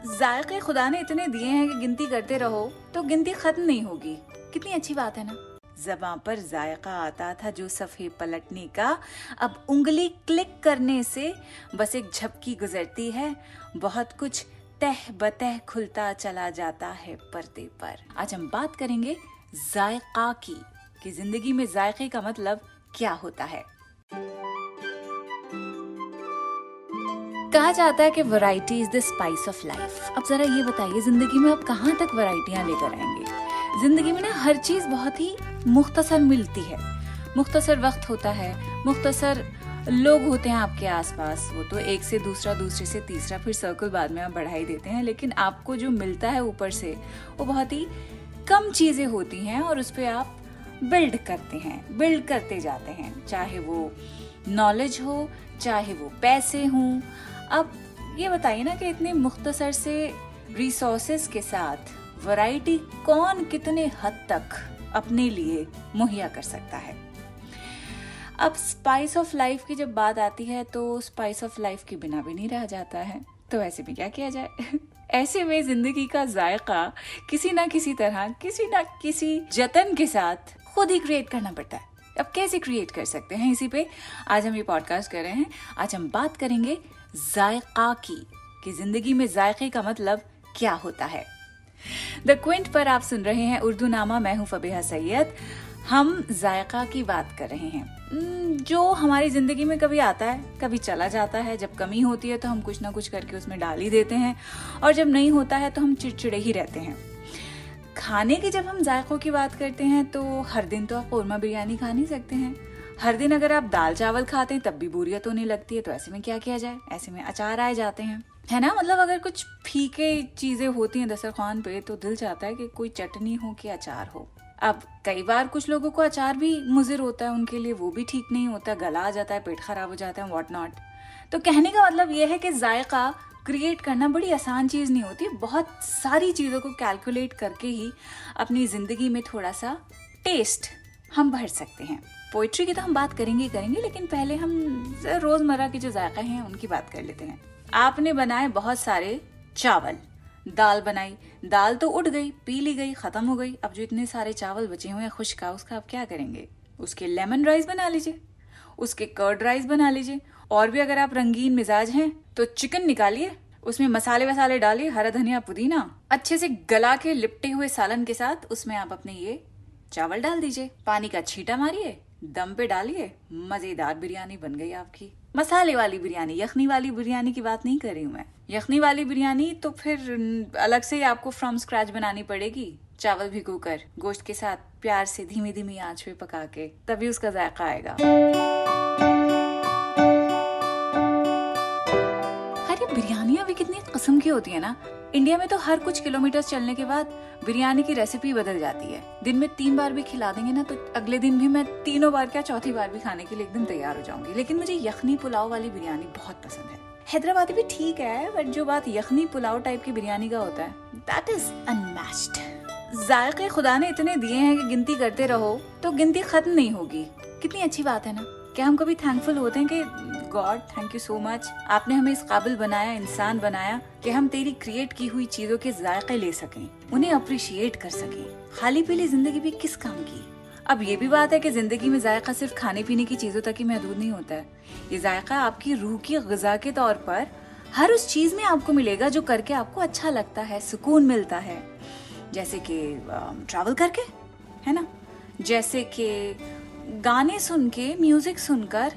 जायके खुदा ने इतने दिए हैं कि गिनती करते रहो तो गिनती खत्म नहीं होगी। कितनी अच्छी बात है ना? जबां पर जायका आता था जो सफ़े पलटने का, अब उंगली क्लिक करने से बस एक झपकी गुजरती है, बहुत कुछ तह बतह खुलता चला जाता है पर्दे पर। आज हम बात करेंगे जायका की, कि ज़िंदगी में जायके का मतलब क्या होता है? कहा जाता है कि variety is the spice of life अब जरा ये बताइए, ज़िंदगी में आप कहाँ तक वैरायटियाँ लेकर आएँगे? ज़िंदगी में ना हर चीज़ बहुत ही मुख्तसर मिलती है। मुख्तसर वक्त होता है, मुख्तसर लोग होते हैं आपके आसपास, वो तो एक से दूसरा, दूसरे से तीसरा, फिर सर्कल बाद में आप बढ़ाई देते हैं, लेकिन आपको जो मिलता है ऊपर से, वो बहुत ही कम चीज़ें होती हैं और उस पर आप बिल्ड करते हैं बिल्ड करते जाते हैं। चाहे वो नॉलेज हो, चाहे वो पैसे हों अब ये बताइए ना कि इतने मुख्तसर से रिसोर्सेस के साथ वैरायटी कौन कितने हद तक अपने लिए मुहैया कर सकता है? अब स्पाइस ऑफ़ लाइफ की जब बात आती है तो स्पाइस ऑफ़ लाइफ के बिना भी नहीं रह जाता है। तो ऐसे में क्या किया जाए? ऐसे में ज़िंदगी का जायका किसी ना किसी तरह, किसी ना किसी जतन के साथ खुद ही क्रिएट करना पड़ता है। अब कैसे क्रिएट कर सकते हैं इसी पे? आज हम ये पॉडकास्ट कर रहे हैं। आज हम बात करेंगे जायका की, कि ज़िंदगी में जायके का मतलब क्या होता है। द क्विंट पर आप सुन रहे हैं उर्दू नामा मैं हूँ फबीहा सैयद। हम जायका की बात कर रहे हैं। जो हमारी ज़िंदगी में कभी आता है, कभी चला जाता है, जब कमी होती है तो हम कुछ ना कुछ करके उसमें डाल ही देते हैं, और जब नहीं होता है तो हम चिड़चिड़े ही रहते हैं। खाने की जब हम जायकों की बात करते हैं तो हर दिन तो आप कौरमा बिरयानी खा नहीं सकते हैं। हर दिन अगर आप दाल चावल खाते हैं, तब भी बोरियत होने लगती है तो ऐसे में क्या किया जाए? ऐसे में अचार आए जाते हैं। है ना? मतलब अगर कुछ फीके चीज़ें होती हैं दस्तरखान पे तो दिल चाहता है कि कोई चटनी हो कि अचार हो। अब कई बार कुछ लोगों को अचार भी मुजिर होता है, उनके लिए वो भी ठीक नहीं होता, गला आ जाता है, पेट खराब हो जाता है वॉट नॉट तो कहने का मतलब ये है कि जायका क्रिएट करना बड़ी आसान चीज़ नहीं होती। बहुत सारी चीज़ों को कैलकुलेट करके ही अपनी ज़िंदगी में थोड़ा सा टेस्ट हम भर सकते हैं। पोइट्री की तो हम बात करेंगे ही करेंगे, लेकिन पहले हम रोज़मर्रा के जो जायका हैं, उनकी बात कर लेते हैं। आपने बनाए बहुत सारे चावल। दाल बनाई। दाल तो उठ गई, पी ली गई, खत्म हो गई। अब जो इतने सारे चावल बचे हुए हैं, खुशका उसका आप क्या करेंगे? उसके लेमन राइस बना लीजिए। उसके कर्ड राइस बना लीजिए। और भी अगर आप रंगीन मिजाज हैं तो चिकन निकालिए, उसमें मसाले वसाले डालिए, हरा धनिया, पुदीना, अच्छे से गला के लिपटे हुए सालन के साथ उसमें आप अपने ये चावल डाल दीजिए। पानी का छीटा मारिए, दम पे डालिए, मज़ेदार बिरयानी बन गई आपकी। मसाले वाली बिरयानी, यखनी वाली बिरयानी की बात नहीं कर रही हूँ मैं। यखनी वाली बिरयानी तो फिर अलग से ही आपको फ्रॉम स्क्रैच बनानी पड़ेगी। चावल भिगो कर गोश्त के साथ प्यार से धीमी धीमी आँच पे पका के, तभी उसका जायका आएगा। की होती है ना? इंडिया में तो हर कुछ किलोमीटर चलने के बाद बिरयानी की रेसिपी बदल जाती है। दिन में तीन बार भी खिला देंगे ना तो अगले दिन भी मैं तीनों बार क्या चौथी बार भी खाने के लिए एकदम तैयार हो जाऊँगी। लेकिन मुझे यखनी पुलाव वाली बिरयानी बहुत पसंद है। हैदराबादी भी ठीक है बट जो बात यखनी पुलाव टाइप की बिरयानी का होता है दैट इज़ अनमैच्ड जायके खुदा ने इतने दिए हैं कि गिनती करते रहो तो गिनती खत्म नहीं होगी। कितनी अच्छी बात है ना? क्या हम कभी थैंकफुल होते हैं कि God thank you so much आपने हमें इस काबिल बनाया, इंसान बनाया कि हम तेरी क्रिएट की हुई चीज़ों के जायके ले सकें, उन्हें अप्रिशिएट कर सकें। खाली पीली ज़िंदगी भी किस काम की? अब ये भी बात है कि ज़िंदगी में जायका सिर्फ़ खाने पीने की चीज़ों तक ही महदूद नहीं होता है। ये जायका आपकी रूह की गजा के तौर पर हर उस चीज़ में आपको मिलेगा जो करके आपको अच्छा लगता है, सुकून मिलता है। जैसे कि ट्रैवल करके, है ना? जैसे कि गाने सुन के म्यूज़िक सुनकर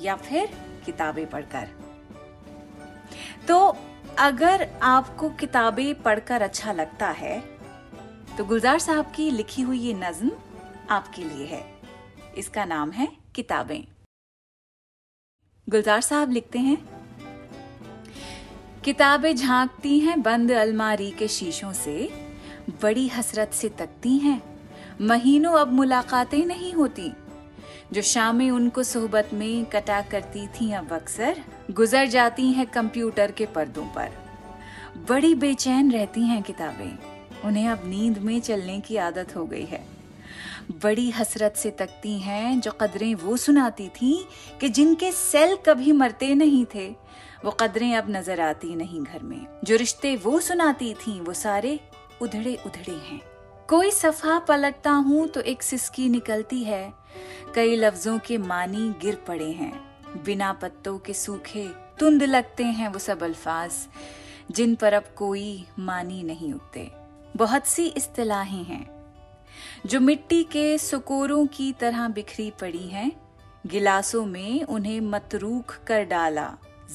या फिर किताबें पढ़कर। तो अगर आपको किताबें पढ़कर अच्छा लगता है तो गुलजार साहब की लिखी हुई ये नज्म आपके लिए है। इसका नाम है किताबें। गुलजार साहब लिखते हैं, किताबें झांकती हैं बंद अलमारी के शीशों से, बड़ी हसरत से तकती हैं, महीनों अब मुलाकातें नहीं होती जो शामें उनको सोहबत में कटा करती थी अब अक्सर, गुजर जाती हैं कंप्यूटर के पर्दों पर। बड़ी बेचैन रहती हैं किताबें। उन्हें अब नींद में चलने की आदत हो गई है। बड़ी हसरत से तकती हैं जो कदरें वो सुनाती थी कि जिनके सेल कभी मरते नहीं थे, वो कदरें अब नज़र आती नहीं घर में। जो रिश्ते वो सुनाती थी, वो सारे उधड़े उधड़े हैं। कोई सफ़ा पलटता हूँ तो एक सिसकी निकलती है। कई लफ्जों के मानी गिर पड़े हैं। बिना पत्तों के सूखे तुंद लगते हैं वो सब अल्फाज, जिन पर अब कोई मानी नहीं उगते बहुत सी इस्तेलाहें हैं, जो मिट्टी के सुकोरों की तरह बिखरी पड़ी हैं। गिलासों में उन्हें मतरूख कर डाला।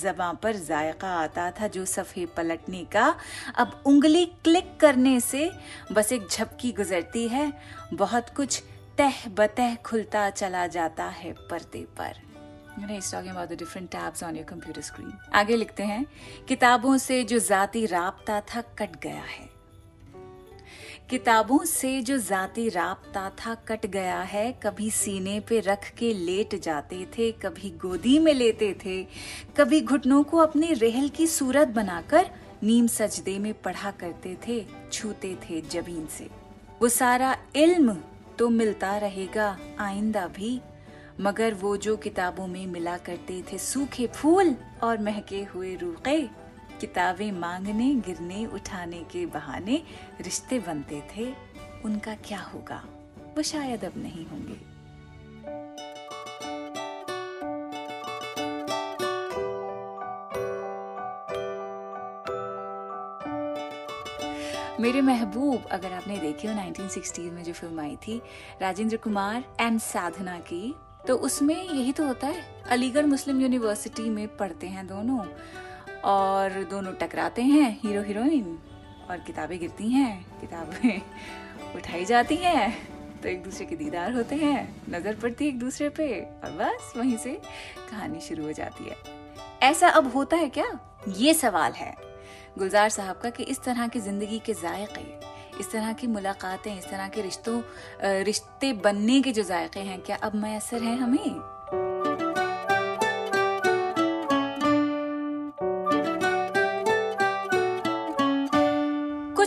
जबां पर जायका आता था जो सफ़े पलटने का। अब उंगली क्लिक करने से बस एक झपकी गुजरती है। बहुत कुछ तह बतह खुलता चला जाता है पर्दे पर। Different tabs on your computer screen आगे लिखते हैं, किताबों से जो जाती राबता था कट गया है। किताबों से जो जाती राबता था कट गया है, कभी सीने पे रख के लेट जाते थे, कभी गोदी में लेते थे, कभी घुटनों को अपने रेहल की सूरत बनाकर नीम सजदे में पढ़ा करते थे, छूते थे जबीन से। वो सारा इल्म तो मिलता रहेगा, आइंदा भी। मगर वो जो किताबों में मिला करते थे सूखे फूल और महके हुए रूखे किताबें मांगने, गिरने, उठाने के बहाने रिश्ते बनते थे। उनका क्या होगा? वो शायद अब नहीं होंगे। मेरे महबूब, अगर आपने देखी हो 1960 में जो फ़िल्म आई थी, राजेंद्र कुमार एंड साधना की तो उसमें यही तो होता है, अलीगढ़ मुस्लिम यूनिवर्सिटी में पढ़ते हैं दोनों। और दोनों टकराते हैं, हीरो, हीरोइन। और किताबें गिरती हैं, किताबें उठाई जाती हैं तो एक दूसरे के दीदार होते हैं, नज़र पड़ती है एक दूसरे पे, और बस वहीं से कहानी शुरू हो जाती है। ऐसा अब होता है क्या? ये सवाल है। गुलजार साहब का कि इस तरह की ज़िंदगी के जायके, इस तरह की मुलाकातें, इस तरह के रिश्तों रिश्ते बनने के जो जायके हैं, क्या अब मैसर हैं हमें?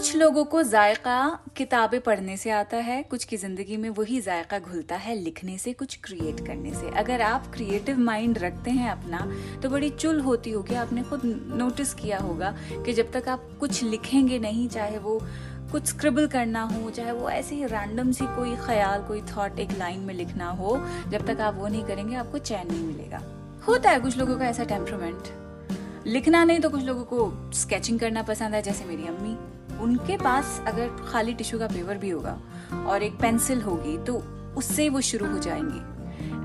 कुछ लोगों को जायका किताबें पढ़ने से आता है, कुछ की ज़िंदगी में वही जायका घुलता है लिखने से, कुछ क्रिएट करने से। अगर आप क्रिएटिव माइंड रखते हैं अपना तो बड़ी चुल होती होगी। आपने खुद नोटिस किया होगा कि जब तक आप कुछ लिखेंगे नहीं, चाहे वो कुछ स्क्रिबल करना हो, चाहे वो ऐसे ही रैंडम सी कोई ख्याल, कोई थॉट एक लाइन में लिखना हो, जब तक आप वो नहीं करेंगे, आपको चैन नहीं मिलेगा। होता है कुछ लोगों का ऐसा टेम्परमेंट लिखना नहीं तो कुछ लोगों को स्केचिंग करना पसंद है, जैसे मेरी अम्मी। उनके पास अगर खाली टिश्यू का पेपर भी होगा और एक पेंसिल होगी तो उससे वो शुरू हो जाएँगे।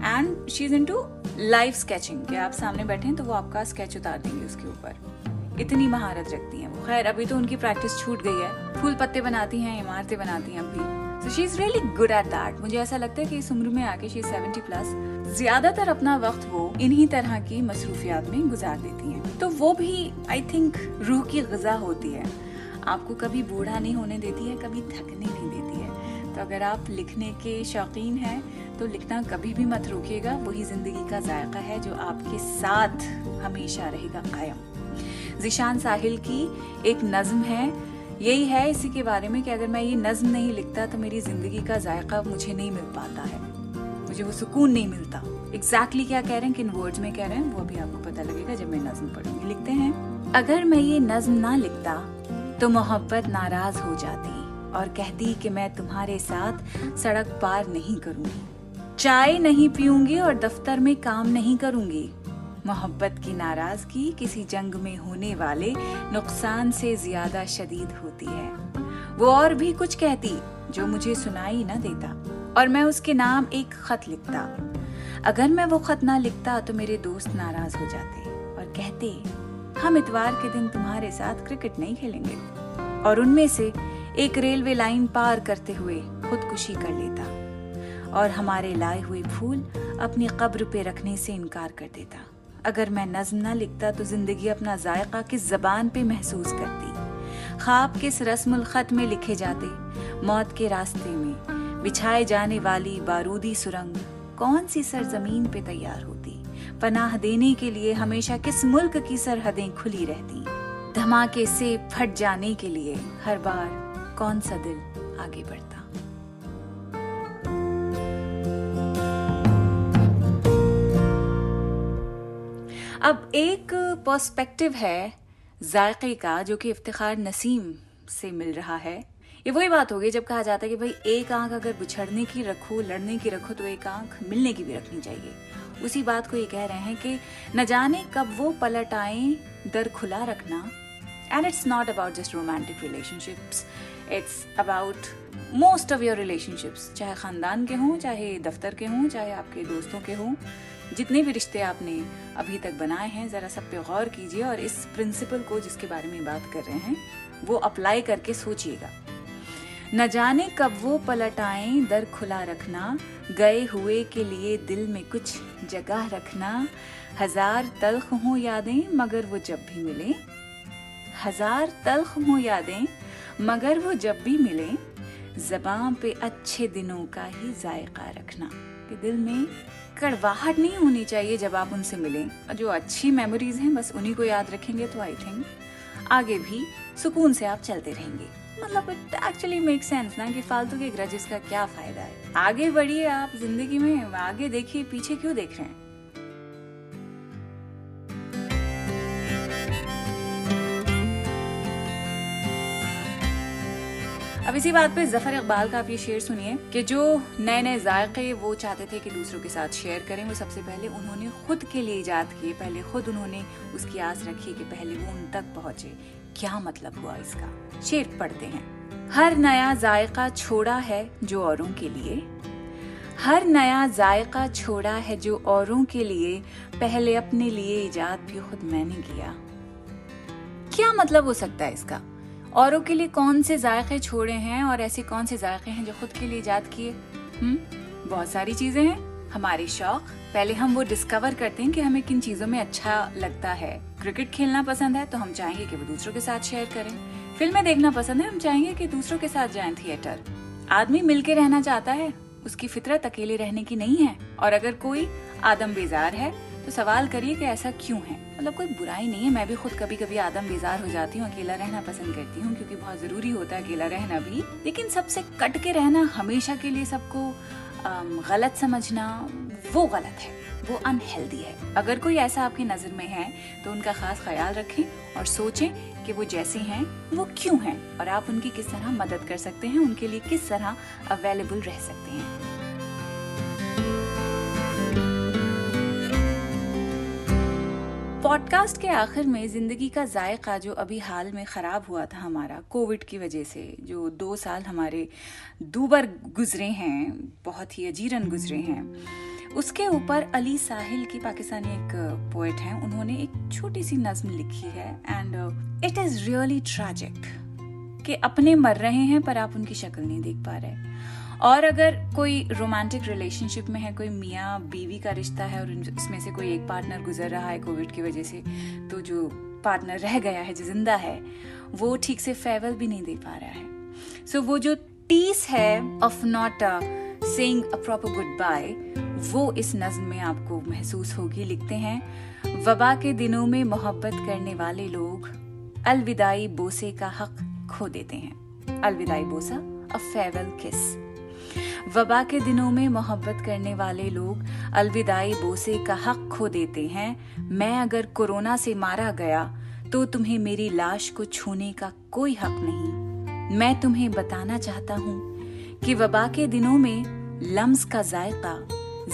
And she is into live sketching कि आप सामने बैठे हैं तो वो आपका स्केच उतार देंगे उसके ऊपर। इतनी महारत रखती हैं वो। खैर, अभी तो उनकी प्रैक्टिस छूट गई है। फूल पत्ते बनाती हैं, इमारतें बनाती हैं अभी। So she is really good at that मुझे ऐसा लगता है कि इस उम्र में आके शी सेवेंटी प्लस ज़्यादातर अपना वक्त वो इन्हीं तरह की मसरूफियात में गुजार देती हैं। तो वो भी आई थिंक रूह की गजा होती है। आपको कभी बूढ़ा नहीं होने देती है, कभी थकने नहीं देती है। तो अगर आप लिखने के शौकीन हैं तो लिखना कभी भी मत रोकिएगा। वही ज़िंदगी का जायका है जो आपके साथ हमेशा रहेगा, कायम। जिशान साहिल की एक नज्म है। यही है इसी के बारे में कि अगर मैं ये नज्म नहीं लिखता तो मेरी ज़िंदगी का जायका मुझे नहीं मिल पाता है। मुझे वो सुकून नहीं मिलता। एग्जैक्टली exactly क्या कह रहे हैं, किन वर्ड्स में कह रहे हैं, वो अभी आपको पता लगेगा जब मैं नज्म पढ़ूँगी। लिखते हैं, अगर मैं ये नज्म ना लिखता तो मोहब्बत नाराज़ हो जाती और कहती कि मैं तुम्हारे साथ सड़क पार नहीं करूँगी। चाय नहीं पीऊँगी और दफ्तर में काम नहीं करूँगी। मोहब्बत की नाराज़गी किसी जंग में होने वाले नुकसान से ज़्यादा शदीद होती है। वो और भी कुछ कहती जो मुझे सुनाई न देता। और मैं उसके नाम एक खत लिखता। अगर मैं वो खत ना लिखता तो मेरे दोस्त नाराज़ हो जाते और कहते, हम इतवार के दिन तुम्हारे साथ क्रिकेट नहीं खेलेंगे। और उनमें से एक रेलवे लाइन पार करते हुए खुदकुशी कर लेता और हमारे लाए हुए फूल अपनी कब्र पे रखने से इनकार कर देता। अगर मैं नज्म ना लिखता तो ज़िंदगी अपना जायका किस जबान पे महसूस करती? ख्वाब किस रस्मुल खत में लिखे जाते? मौत के रास्ते में बिछाए जाने वाली बारूदी सुरंग कौन सी सरजमीन पे तैयार होती? पनाह देने के लिए हमेशा किस मुल्क की सरहदें खुली रहती? धमाके से फट जाने के लिए हर बार कौन सा दिल आगे बढ़ता? अब एक पर्सपेक्टिव है जायके का, जो कि इफ्तिखार नसीम से मिल रहा है। ये वही बात होगी जब कहा जाता है कि भाई, एक आँख अगर बिछड़ने की रखो, लड़ने की रखो तो एक आँख मिलने की भी रखनी चाहिए। उसी बात को ये कह रहे हैं कि न जाने कब वो पलट आए, दर खुला रखना। And it's not about just romantic relationships it's about most of your relationships चाहे ख़ानदान के हों, चाहे दफ्तर के हों, चाहे आपके दोस्तों के हों। जितने भी रिश्ते आपने अभी तक बनाए हैं, ज़रा सब पे गौर कीजिए और इस प्रिंसिपल को जिसके बारे में बात कर रहे हैं, वो अप्लाई करके सोचिएगा। न जाने कब वो पलट आए, दर खुला रखना। गए हुए के लिए दिल में कुछ जगह रखना। हज़ार तलख हो यादें, मगर वो जब भी मिले। हज़ार तलख हो यादें, मगर वो जब भी मिले। जबान पे अच्छे दिनों का ही जायका रखना। कि दिल में कड़वाहट नहीं होनी चाहिए जब आप उनसे मिलें। और जो अच्छी मेमोरीज हैं, बस उन्हीं को याद रखेंगे तो आई थिंक आगे भी सुकून से आप चलते रहेंगे। मतलब इट एक्चुअली मेक सेंस ना कि फालतू के ग्रजेस का क्या फ़ायदा है? आगे बढ़िए आप ज़िंदगी में, आगे देखिए, पीछे क्यों देख रहे हैं? अब इसी बात पे ज़फ़र इकबाल का आप ये शेर सुनिए कि जो नए नए जायके वो चाहते थे कि दूसरों के साथ शेयर करें, वो सबसे पहले उन्होंने खुद के लिए ईजाद किए, पहले खुद उन्होंने उसकी आस रखी कि पहले वो उन तक पहुँचे। क्या मतलब हुआ इसका? शेर पढ़ते हैं। हर नया जायका छोड़ा है जो औरों के लिए। हर नया जायका छोड़ा है जो औरों के लिए। पहले अपने लिए ईजाद भी खुद मैंने किया। क्या मतलब हो सकता है इसका? औरों के लिए कौन से जायके छोड़े हैं और ऐसे कौन से जायके हैं जो खुद के लिए ईजाद किए? हम्म बहुत सारी चीज़ें हैं। हमारे शौक पहले हम वो डिस्कवर करते हैं कि हमें किन चीज़ों में अच्छा लगता है। क्रिकेट खेलना पसंद है तो हम चाहेंगे कि वो दूसरों के साथ शेयर करें। फ़िल्में देखना पसंद है, हम चाहेंगे कि दूसरों के साथ जाएँ थिएटर आदमी मिलके रहना चाहता है, उसकी फितरत अकेले रहने की नहीं है। और अगर कोई आदम बेजार है तो सवाल करिए कि ऐसा क्यों है? मतलब कोई बुराई नहीं है, मैं भी खुद कभी कभी आदम बेजार हो जाती हूँ, अकेला रहना पसंद करती हूँ, क्योंकि बहुत ज़रूरी होता है अकेला रहना भी। लेकिन सबसे कट के रहना हमेशा के लिए सबको गलत समझना वो गलत है, वो अनहेल्दी है। अगर कोई ऐसा आपकी नज़र में है तो उनका खास ख्याल रखें और सोचें कि वो जैसे हैं, वो क्यों हैं और आप उनकी किस तरह मदद कर सकते हैं, उनके लिए किस तरह अवेलेबल रह सकते हैं। पॉडकास्ट के आखिर में ज़िंदगी का जायका जो अभी हाल में ख़राब हुआ था हमारा, कोविड की वजह से, जो दो साल हमारे दूबर गुजरे हैं, बहुत ही अजीरन गुजरे हैं, उसके ऊपर अली साहिल की पाकिस्तानी एक पोइट हैं, उन्होंने एक छोटी सी नज्म लिखी है and it is really tragic कि अपने मर रहे हैं पर आप उनकी शक्ल नहीं देख पा रहे। और अगर कोई रोमांटिक रिलेशनशिप में है कोई मियाँ बीवी का रिश्ता है और उसमें से कोई एक पार्टनर गुजर रहा है कोविड की वजह से तो जो पार्टनर रह गया है जो ज़िंदा है वो ठीक से फेवल भी नहीं दे पा रहा है। सो so, वो जो टीस है of not saying a proper goodbye वो इस नज्म में आपको महसूस होगी। लिखते हैं वबा के दिनों में मोहब्बत करने वाले लोग अलविदाई बोसे का हक खो देते हैं। अलविदाई बोसा अ फेवल किस वबा के दिनों में मोहब्बत करने वाले लोग अलविदाई बोसे का हक खो देते हैं, मैं अगर कोरोना से मारा गया तो तुम्हें मेरी लाश को छूने का कोई हक नहीं। मैं तुम्हें बताना चाहता हूँ कि वबा के दिनों में लम्स का जायका,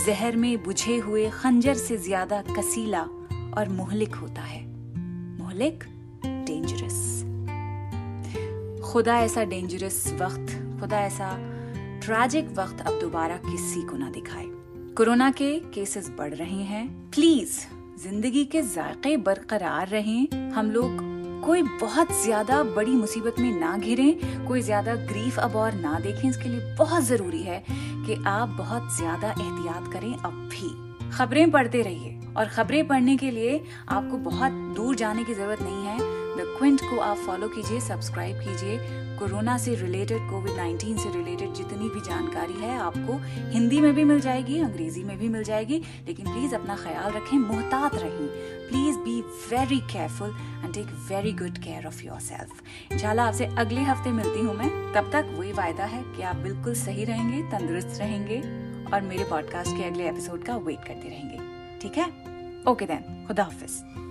जहर में बुझे हुए खंजर से ज़्यादा कसीला और मोहलिक होता है। मोहलिक? डेंजरस खुदा ऐसा डेंजरस वक्त, खुदा ऐसा ट्रैजिक वक्त अब दोबारा किसी को ना दिखाए। कोरोना के केसेस बढ़ रहे हैं। प्लीज़ ज़िंदगी के जायके बरकरार रहें। हम लोग कोई बहुत ज़्यादा बड़ी मुसीबत में ना घिरे। कोई ज़्यादा ग्रीफ अब और ना देखें। इसके लिए बहुत ज़रूरी है कि आप बहुत ज़्यादा एहतियात करें अब भी। खबरें पढ़ते रहिए। और खबरें पढ़ने के लिए आपको बहुत दूर जाने की ज़रूरत नहीं है। द क्विंट को आप फॉलो कीजिए सब्सक्राइब कीजिए। कोरोना से रिलेटेड कोविड 19 से रिलेटेड जितनी भी जानकारी है आपको हिंदी में भी मिल जाएगी, अंग्रेज़ी में भी मिल जाएगी, लेकिन प्लीज़ अपना ख्याल रखें, मोहतात रहें। Please be very careful and take very good care of yourself इंशाल्लाह आपसे अगले हफ़्ते मिलती हूँ मैं। तब तक वही वायदा है कि आप बिल्कुल सही रहेंगे, तंदुरुस्त रहेंगे और मेरे पॉडकास्ट के अगले एपिसोड का वेट करते रहेंगे। ठीक है? ओके देन खुदा हाफिज।